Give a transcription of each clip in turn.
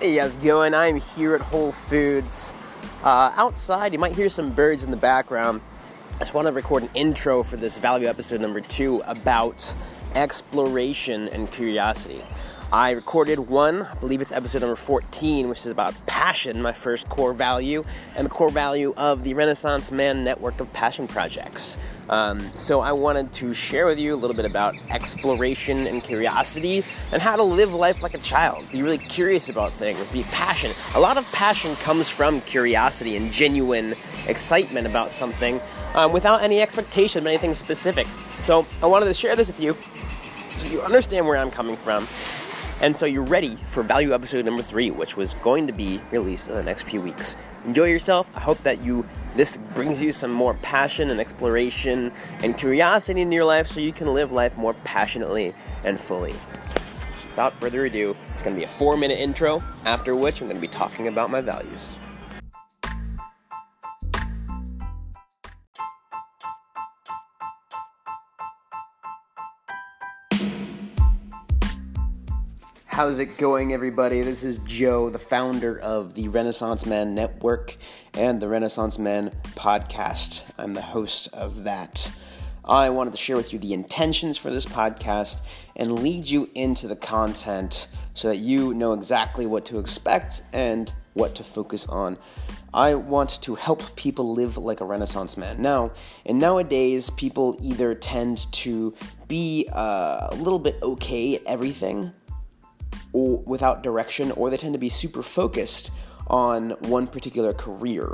Hey, how's it going? I'm here at Whole Foods. Uh, outside, you might hear some birds in the background. I just want to record an intro for this value episode number two about exploration and curiosity. I recorded one, I believe it's episode number 14, which is about passion, my first core value, and the core value of the Renaissance Man network of passion projects. Um, so I wanted to share with you a little bit about exploration and curiosity and how to live life like a child. Be really curious about things, be passionate. A lot of passion comes from curiosity and genuine excitement about something um, without any expectation of anything specific. So I wanted to share this with you so you understand where I'm coming from and so you're ready for value episode number three, which was going to be released in the next few weeks. Enjoy yourself. I hope that you this brings you some more passion and exploration and curiosity in your life so you can live life more passionately and fully. Without further ado, it's to be a four minute intro, after which I'm to be talking about my values. How's it going, everybody? This is Joe, the founder of the Renaissance Man Network and the Renaissance Man podcast. I'm the host of that. I wanted to share with you the intentions for this podcast and lead you into the content so that you know exactly what to expect and what to focus on. I want to help people live like a Renaissance man. Now, and nowadays, people either tend to be uh, a little bit okay at everything or without direction, or they tend to be super focused on one particular career.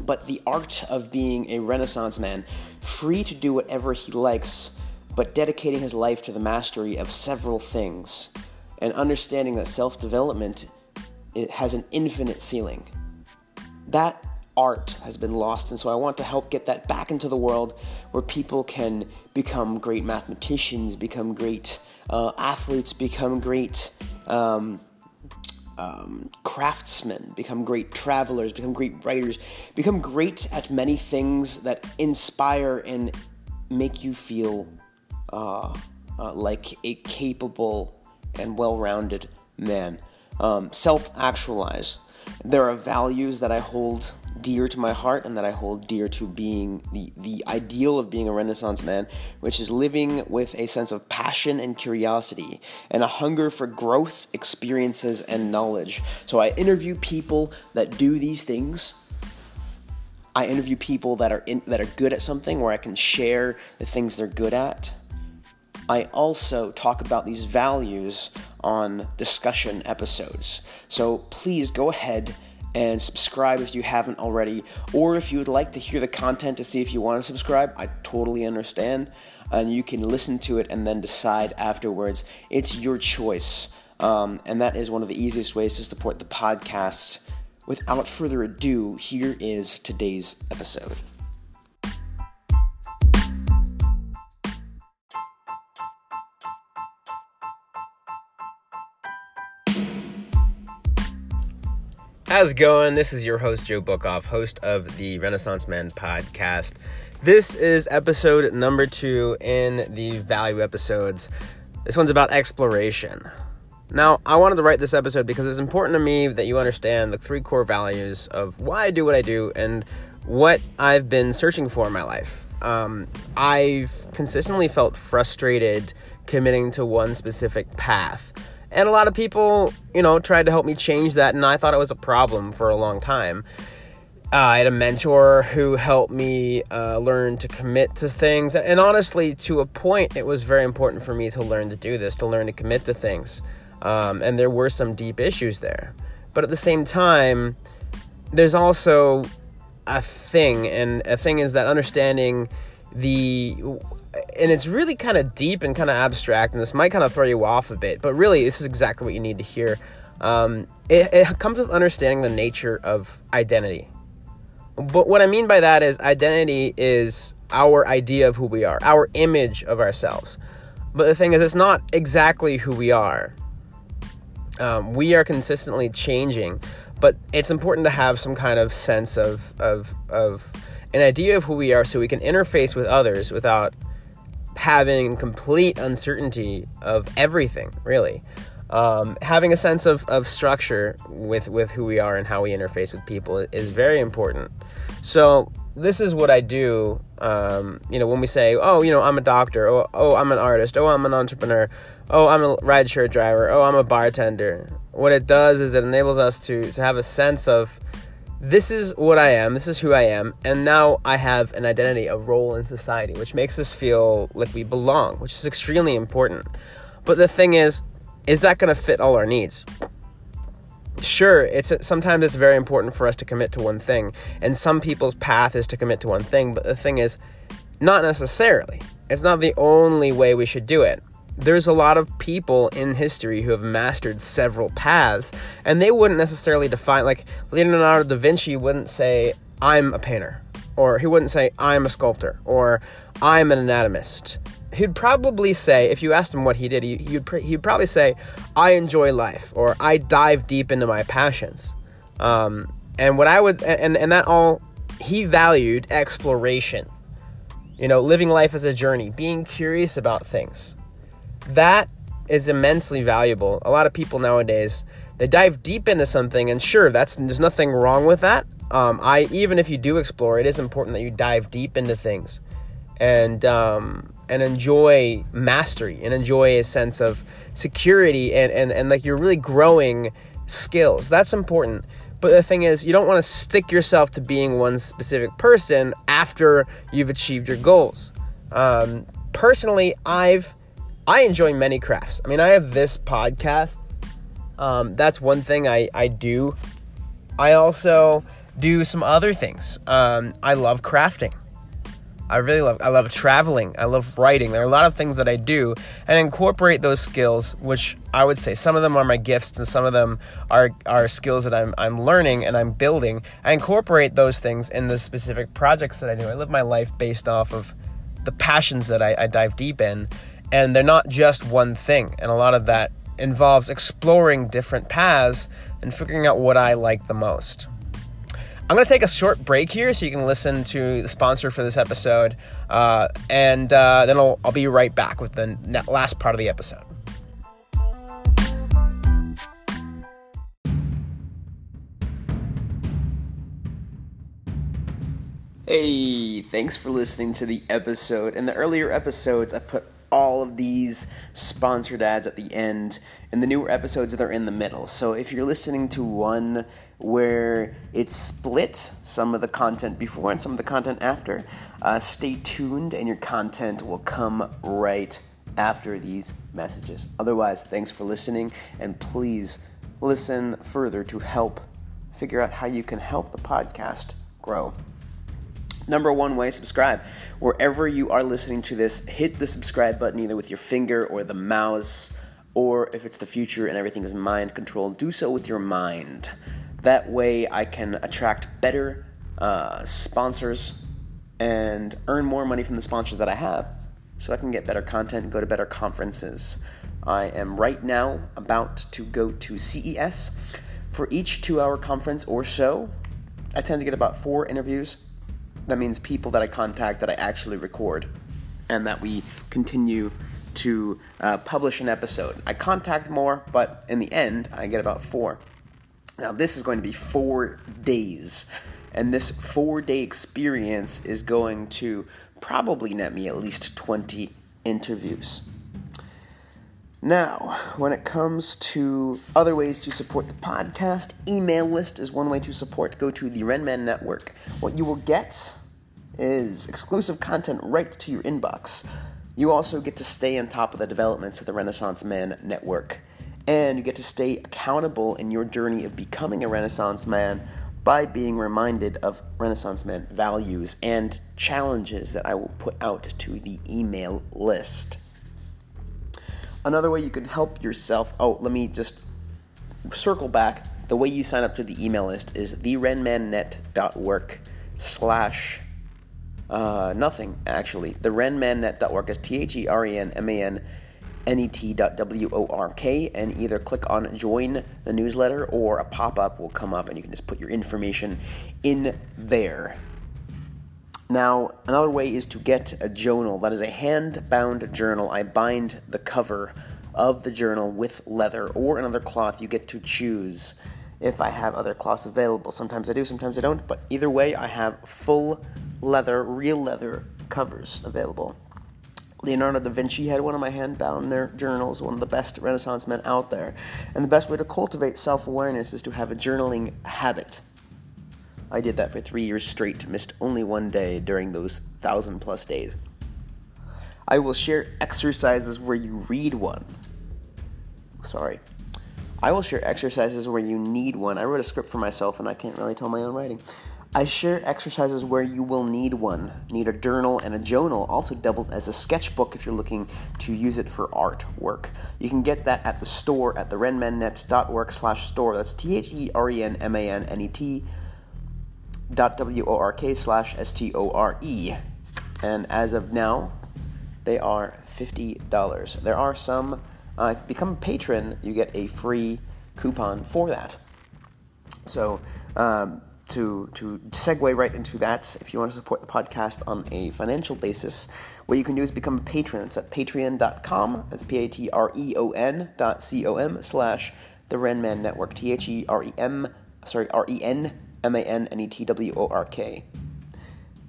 But the art of being a Renaissance man, free to do whatever he likes, but dedicating his life to the mastery of several things, and understanding that self development has an infinite ceiling. That art has been lost, and so I want to help get that back into the world where people can become great mathematicians, become great uh, athletes, become great um, um, craftsmen, become great travelers, become great writers, become great at many things that inspire and make you feel uh, uh, like a capable and well rounded man. Um, Self actualize. There are values that I hold dear to my heart and that I hold dear to being the, the ideal of being a Renaissance man, which is living with a sense of passion and curiosity and a hunger for growth, experiences, and knowledge. So I interview people that do these things. I interview people that are in, that are good at something where I can share the things they're good at. I also talk about these values on discussion episodes. So please go ahead and subscribe if you haven't already. Or if you would like to hear the content to see if you want to subscribe, I totally understand. And you can listen to it and then decide afterwards. It's your choice. Um, and that is one of the easiest ways to support the podcast. Without further ado, here is today's episode. How's it going? This is your host, Joe Bookoff, host of the Renaissance Man podcast. This is episode number two in the value episodes. This one's about exploration. Now, I wanted to write this episode because it's important to me that you understand the three core values of why I do what I do and what I've been searching for in my life. Um, I've consistently felt frustrated committing to one specific path. And a lot of people, you know, tried to help me change that, and I thought it was a problem for a long time. Uh, I had a mentor who helped me uh, learn to commit to things. And honestly, to a point, it was very important for me to learn to do this, to learn to commit to things. Um, and there were some deep issues there. But at the same time, there's also a thing, and a thing is that understanding the and it's really kind of deep and kind of abstract, and this might kind of throw you off a bit, but really, this is exactly what you need to hear. Um, it, it comes with understanding the nature of identity. But what I mean by that is identity is our idea of who we are, our image of ourselves. But the thing is, it's not exactly who we are. Um, we are consistently changing, but it's important to have some kind of sense of, of, of an idea of who we are so we can interface with others without having complete uncertainty of everything, really. Um, having a sense of, of structure with, with who we are and how we interface with people is very important. So this is what I do. Um, you know, when we say, "Oh, you know, I'm a doctor," "Oh, oh, I'm an artist," "Oh, I'm an entrepreneur," "Oh, I'm a rideshare driver," "Oh, I'm a bartender." What it does is it enables us to to have a sense of this is what I am, this is who I am, and now I have an identity, a role in society, which makes us feel like we belong, which is extremely important. But the thing is, is that going to fit all our needs? Sure, it's sometimes it's very important for us to commit to one thing, and some people's path is to commit to one thing, but the thing is, not necessarily. It's not the only way we should do it there's a lot of people in history who have mastered several paths, and they wouldn't necessarily define, like, Leonardo da Vinci wouldn't say, I'm a painter, or he wouldn't say, I'm a sculptor, or I'm an anatomist. He'd probably say, if you asked him what he did, he, he'd, he'd probably say, I enjoy life, or I dive deep into my passions. Um, and what I would, and, and that all, he valued exploration. You know, living life as a journey, being curious about things that is immensely valuable. A lot of people nowadays they dive deep into something, and sure, that's there's nothing wrong with that. Um, I even if you do explore, it is important that you dive deep into things, and um, and enjoy mastery and enjoy a sense of security and and and like you're really growing skills. That's important. But the thing is, you don't want to stick yourself to being one specific person after you've achieved your goals. Um, personally, I've I enjoy many crafts. I mean, I have this podcast. Um, that's one thing I, I do. I also do some other things. Um, I love crafting. I really love I love traveling. I love writing. There are a lot of things that I do and incorporate those skills, which I would say some of them are my gifts and some of them are are skills that I'm I'm learning and I'm building. I incorporate those things in the specific projects that I do. I live my life based off of the passions that I, I dive deep in and they're not just one thing. And a lot of that involves exploring different paths and figuring out what I like the most. I'm going to take a short break here so you can listen to the sponsor for this episode, uh, and uh, then I'll, I'll be right back with the last part of the episode. Hey, thanks for listening to the episode. In the earlier episodes, I put all of these sponsored ads at the end, and the newer episodes that are in the middle. So if you're listening to one where it's split, some of the content before and some of the content after, uh, stay tuned, and your content will come right after these messages. Otherwise, thanks for listening, and please listen further to help figure out how you can help the podcast grow. Number one way, subscribe. Wherever you are listening to this, hit the subscribe button either with your finger or the mouse, or if it's the future and everything is mind controlled, do so with your mind. That way, I can attract better uh, sponsors and earn more money from the sponsors that I have so I can get better content and go to better conferences. I am right now about to go to CES. For each two hour conference or so, I tend to get about four interviews that means people that I contact that I actually record and that we continue to uh, publish an episode. I contact more, but in the end, I get about four. Now, this is going to be four days, and this four day experience is going to probably net me at least 20 interviews. Now, when it comes to other ways to support the podcast, email list is one way to support. Go to the Renman Network. What you will get is exclusive content right to your inbox. You also get to stay on top of the developments of the Renaissance Man Network. And you get to stay accountable in your journey of becoming a Renaissance man by being reminded of Renaissance Man values and challenges that I will put out to the email list. Another way you can help yourself, oh, let me just circle back. The way you sign up to the email list is therenmannet.work slash uh, nothing, actually. The renmannet.work is T H E R E N M A N N E T W O R K, and either click on join the newsletter or a pop up will come up and you can just put your information in there. Now, another way is to get a journal. That is a hand bound journal. I bind the cover of the journal with leather or another cloth. You get to choose if I have other cloths available. Sometimes I do, sometimes I don't, but either way, I have full leather, real leather covers available. Leonardo da Vinci had one of my hand-bound journals, one of the best Renaissance men out there. And the best way to cultivate self-awareness is to have a journaling habit. I did that for three years straight, missed only one day during those thousand plus days. I will share exercises where you read one. Sorry. I will share exercises where you need one. I wrote a script for myself and I can't really tell my own writing. I share exercises where you will need one. Need a journal and a journal also doubles as a sketchbook if you're looking to use it for artwork. You can get that at the store at therenmannet.work slash store. That's T-H-E-R-E-N-M-A-N-N-E-T dot W-O-R-K slash S-T-O-R-E. And as of now, they are $50. There are some, uh, if you become a patron, you get a free coupon for that. So, um, to to segue right into that, if you want to support the podcast on a financial basis, what you can do is become a patron. It's at patreon.com. That's P A T R E O N dot C O M slash the Renman Network. T H E R E M, sorry, R E N M A N N E T W O R K.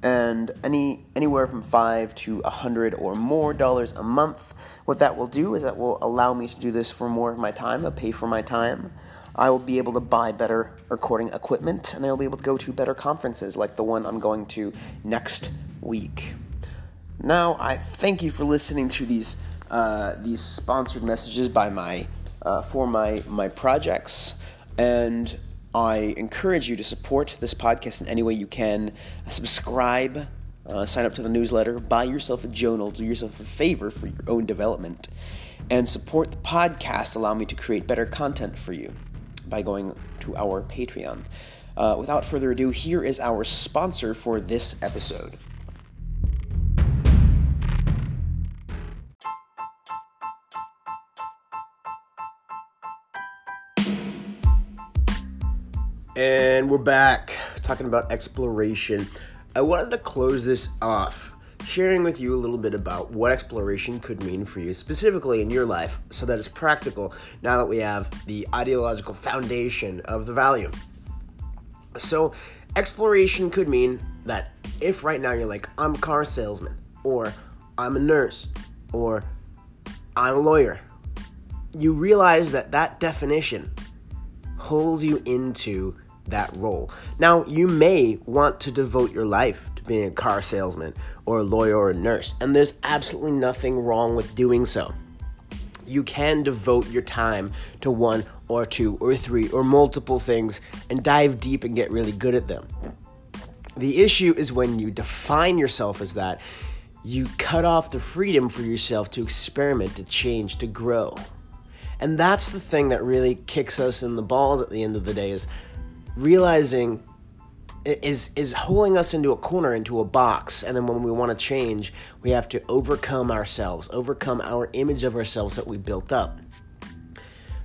And any anywhere from five to a hundred or more dollars a month. What that will do is that will allow me to do this for more of my time, a pay for my time. I will be able to buy better recording equipment and I will be able to go to better conferences like the one I'm going to next week. Now, I thank you for listening to these uh, these sponsored messages by my uh, for my my projects, and I encourage you to support this podcast in any way you can. Subscribe, uh, sign up to the newsletter, buy yourself a journal, do yourself a favor for your own development, and support the podcast. Allow me to create better content for you by going to our Patreon. Uh, without further ado, here is our sponsor for this episode. And we're back talking about exploration. I wanted to close this off sharing with you a little bit about what exploration could mean for you specifically in your life so that it's practical now that we have the ideological foundation of the value. So, exploration could mean that if right now you're like, I'm a car salesman, or I'm a nurse, or I'm a lawyer, you realize that that definition holds you into that role. Now, you may want to devote your life being a car salesman or a lawyer or a nurse, and there's absolutely nothing wrong with doing so. You can devote your time to one or two or three or multiple things and dive deep and get really good at them. The issue is when you define yourself as that, you cut off the freedom for yourself to experiment, to change, to grow. And that's the thing that really kicks us in the balls at the end of the day is realizing is is holding us into a corner into a box. And then when we want to change we have to overcome ourselves overcome our image of ourselves that we built up.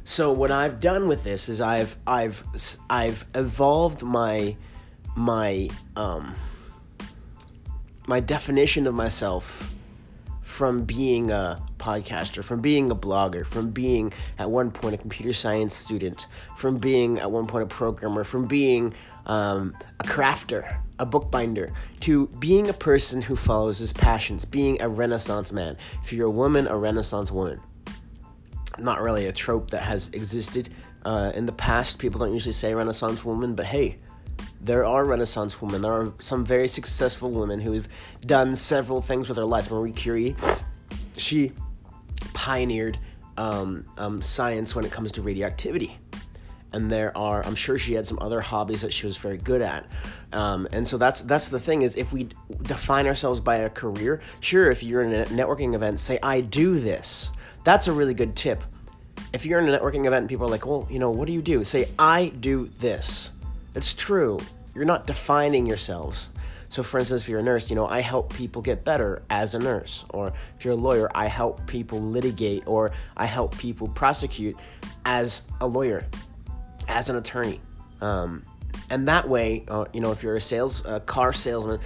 So what i've done with this is i've i've i've evolved my my um my definition of myself from being a podcaster, from being a blogger, from being at one point a computer science student, from being at one point a programmer, from being um, a crafter, a bookbinder, to being a person who follows his passions, being a Renaissance man. If you're a woman, a Renaissance woman. Not really a trope that has existed uh, in the past. People don't usually say Renaissance woman, but hey, there are Renaissance women. There are some very successful women who have done several things with their lives. Marie Curie, she pioneered um, um, science when it comes to radioactivity. And there are, I'm sure she had some other hobbies that she was very good at. Um, and so that's that's the thing is if we define ourselves by a career, sure, if you're in a networking event, say I do this. That's a really good tip. If you're in a networking event and people are like, well, you know, what do you do? Say I do this it's true. You're not defining yourselves. So, for instance, if you're a nurse, you know, I help people get better as a nurse. Or if you're a lawyer, I help people litigate or I help people prosecute as a lawyer, as an attorney. Um, and that way, uh, you know, if you're a sales car salesman,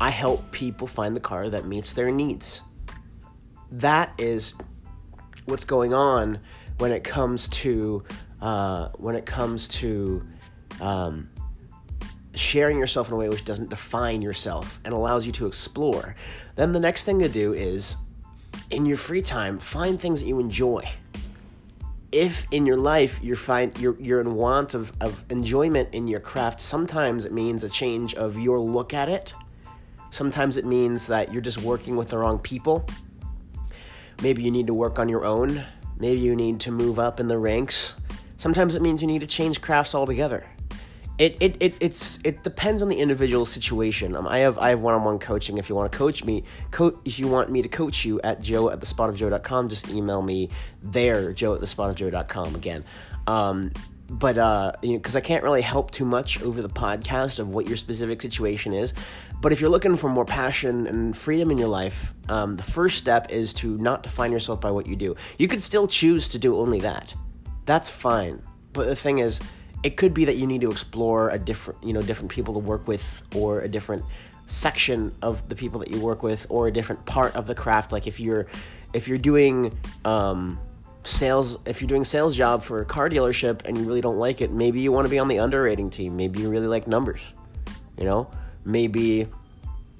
I help people find the car that meets their needs. That is what's going on when it comes to uh, when it comes to um, sharing yourself in a way which doesn't define yourself and allows you to explore, then the next thing to do is in your free time find things that you enjoy. If in your life you're find you're you're in want of, of enjoyment in your craft, sometimes it means a change of your look at it. Sometimes it means that you're just working with the wrong people. Maybe you need to work on your own. Maybe you need to move up in the ranks. Sometimes it means you need to change crafts altogether. It, it, it, it's, it depends on the individual situation. Um, I have I have one-on-one coaching. If you want to coach me, co- if you want me to coach you at joe at thespotofjoe.com, just email me there, joe at thespotofjoe.com again. Um, but uh, you know, because I can't really help too much over the podcast of what your specific situation is. But if you're looking for more passion and freedom in your life, um, the first step is to not define yourself by what you do. You could still choose to do only that. That's fine. But the thing is, it could be that you need to explore a different, you know, different people to work with, or a different section of the people that you work with, or a different part of the craft. Like if you're, if you're doing. Um, sales if you're doing sales job for a car dealership and you really don't like it maybe you want to be on the underwriting team maybe you really like numbers you know maybe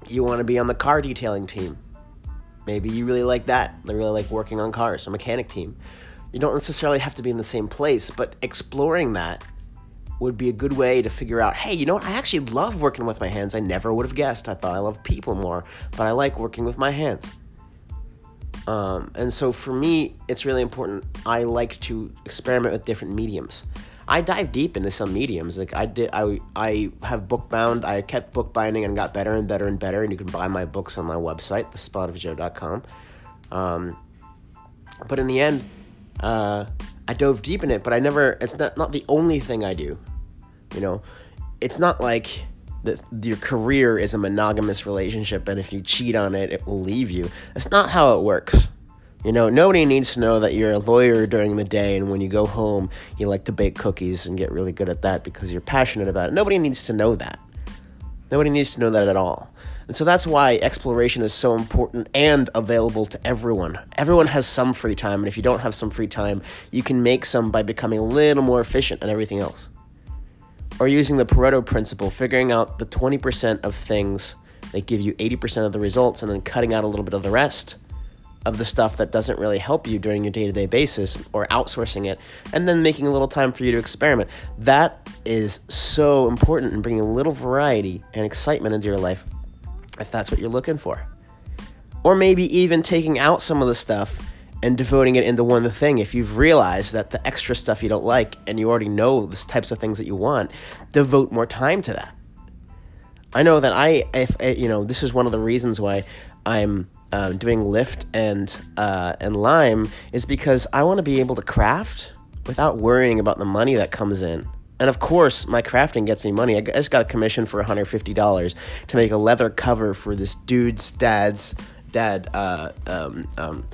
you want to be on the car detailing team maybe you really like that i really like working on cars a mechanic team you don't necessarily have to be in the same place but exploring that would be a good way to figure out hey you know what i actually love working with my hands i never would have guessed i thought i loved people more but i like working with my hands um, and so for me, it's really important. I like to experiment with different mediums. I dive deep into some mediums. Like I did, I I have bookbound. I kept bookbinding and got better and better and better. And you can buy my books on my website, thespotofjoe.com. Um, but in the end, uh, I dove deep in it. But I never. It's not not the only thing I do. You know, it's not like that your career is a monogamous relationship and if you cheat on it, it will leave you. That's not how it works. You know, nobody needs to know that you're a lawyer during the day and when you go home, you like to bake cookies and get really good at that because you're passionate about it. Nobody needs to know that. Nobody needs to know that at all. And so that's why exploration is so important and available to everyone. Everyone has some free time, and if you don't have some free time, you can make some by becoming a little more efficient at everything else or using the Pareto principle, figuring out the 20% of things that give you 80% of the results and then cutting out a little bit of the rest of the stuff that doesn't really help you during your day to day basis or outsourcing it and then making a little time for you to experiment. That is so important in bringing a little variety and excitement into your life if that's what you're looking for. Or maybe even taking out some of the stuff and devoting it into one thing. If you've realized that the extra stuff you don't like and you already know the types of things that you want, devote more time to that. I know that I, if eh, you know, this is one of the reasons why I'm um, doing Lyft and uh, and Lime is because I want to be able to craft without worrying about the money that comes in. And of course, my crafting gets me money. I just got a commission for $150 to make a leather cover for this dude's dad's dad uh, um, um,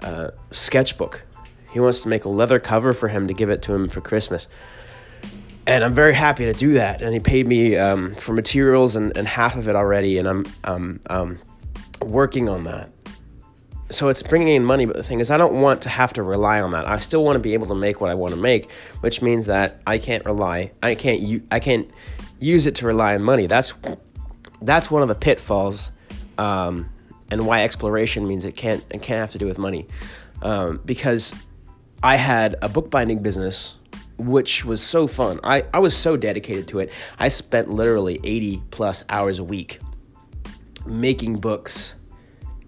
uh, sketchbook. He wants to make a leather cover for him to give it to him for Christmas. And I'm very happy to do that. And he paid me um, for materials and, and half of it already, and I'm um, um, working on that. So it's bringing in money, but the thing is, I don't want to have to rely on that. I still want to be able to make what I want to make, which means that I can't rely. I can't. I can't use it to rely on money. That's that's one of the pitfalls um, and why exploration means it can't it can't have to do with money, um, because I had a bookbinding business which was so fun. I, I was so dedicated to it. I spent literally 80 plus hours a week making books,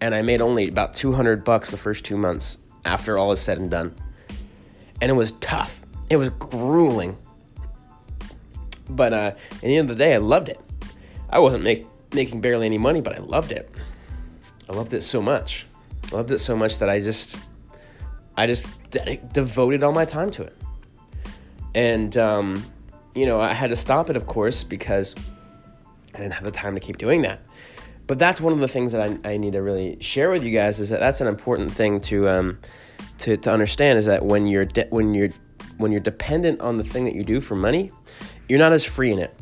and I made only about 200 bucks the first two months after all is said and done. And it was tough. It was grueling. But uh, at the end of the day, I loved it. I wasn't make, making barely any money, but I loved it. I loved it so much. I loved it so much that I just, I just de- devoted all my time to it. And, um, you know, I had to stop it, of course, because I didn't have the time to keep doing that. But that's one of the things that I, I need to really share with you guys is that that's an important thing to, um, to, to understand is that when you're, de- when you're, when you're dependent on the thing that you do for money, you're not as free in it.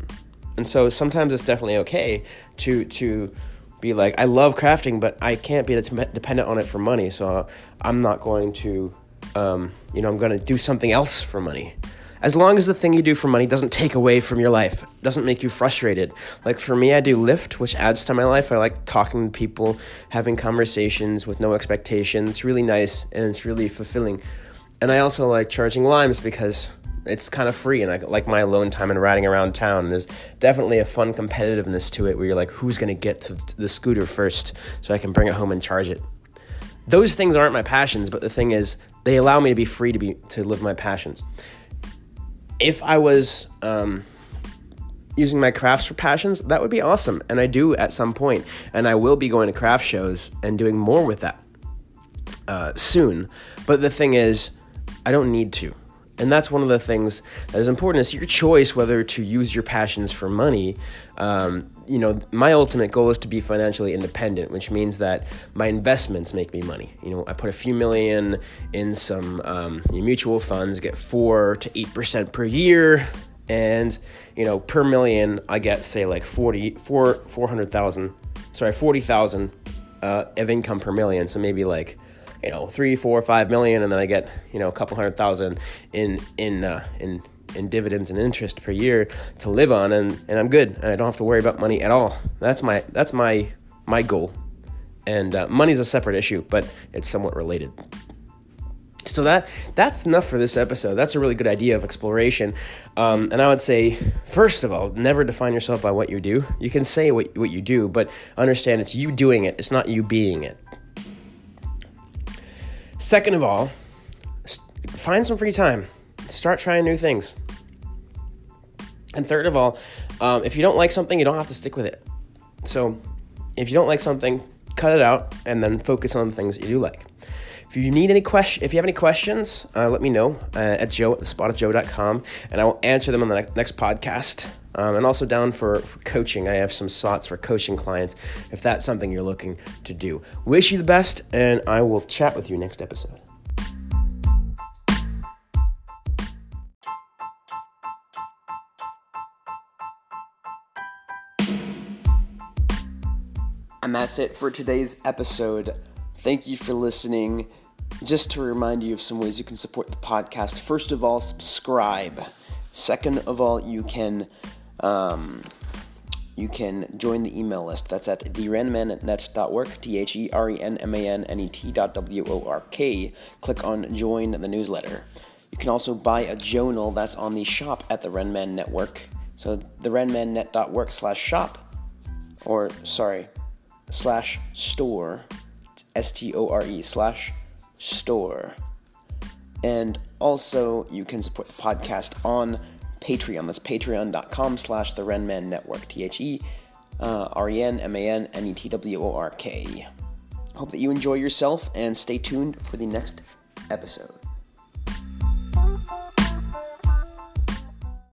And so sometimes it's definitely okay to, to, be like, I love crafting, but I can't be dependent on it for money, so I'm not going to um, you know, I'm going to do something else for money. As long as the thing you do for money doesn't take away from your life, doesn't make you frustrated. Like for me, I do Lyft, which adds to my life. I like talking to people, having conversations with no expectation. It's really nice and it's really fulfilling. And I also like charging limes because it's kind of free and I like my alone time and riding around town. There's definitely a fun competitiveness to it where you're like, who's going to get to the scooter first so I can bring it home and charge it. Those things aren't my passions, but the thing is, they allow me to be free to be to live my passions. If I was um, using my crafts for passions, that would be awesome, and I do at some point, and I will be going to craft shows and doing more with that uh, soon. But the thing is, I don't need to. And that's one of the things that is important is your choice whether to use your passions for money. Um, you know, my ultimate goal is to be financially independent, which means that my investments make me money. You know, I put a few million in some um, mutual funds, get four to eight percent per year, and you know, per million, I get say like 40, 400,000, sorry, 40,000 uh, of income per million. So maybe like you know three, four, five million, and then I get you know a couple hundred thousand in in uh, in in dividends and interest per year to live on, and and I'm good, and I don't have to worry about money at all. That's my that's my my goal, and uh, money's a separate issue, but it's somewhat related. So that that's enough for this episode. That's a really good idea of exploration, um, and I would say, first of all, never define yourself by what you do. You can say what what you do, but understand it's you doing it. It's not you being it. Second of all, find some free time. Start trying new things. And third of all, um, if you don't like something, you don't have to stick with it. So if you don't like something, cut it out and then focus on the things that you do like. If you need any question, if you have any questions, uh, let me know uh, at joe at thespotofjoe.com and I will answer them on the next podcast. Um, and also down for, for coaching. I have some slots for coaching clients if that's something you're looking to do. Wish you the best, and I will chat with you next episode. And that's it for today's episode. Thank you for listening. Just to remind you of some ways you can support the podcast. First of all, subscribe. Second of all, you can um, you can join the email list. That's at therenmannet.work, T H E R E N M A N N E T dot W O R K. Click on join the newsletter. You can also buy a journal that's on the shop at the Renman Network. So therenmannet.work slash shop, or sorry, slash store, S T O R E slash store. And also, you can support the podcast on Patreon. That's patreon.com slash the Renman Network. T H E uh, R E N M A N N E T W O R K. Hope that you enjoy yourself and stay tuned for the next episode.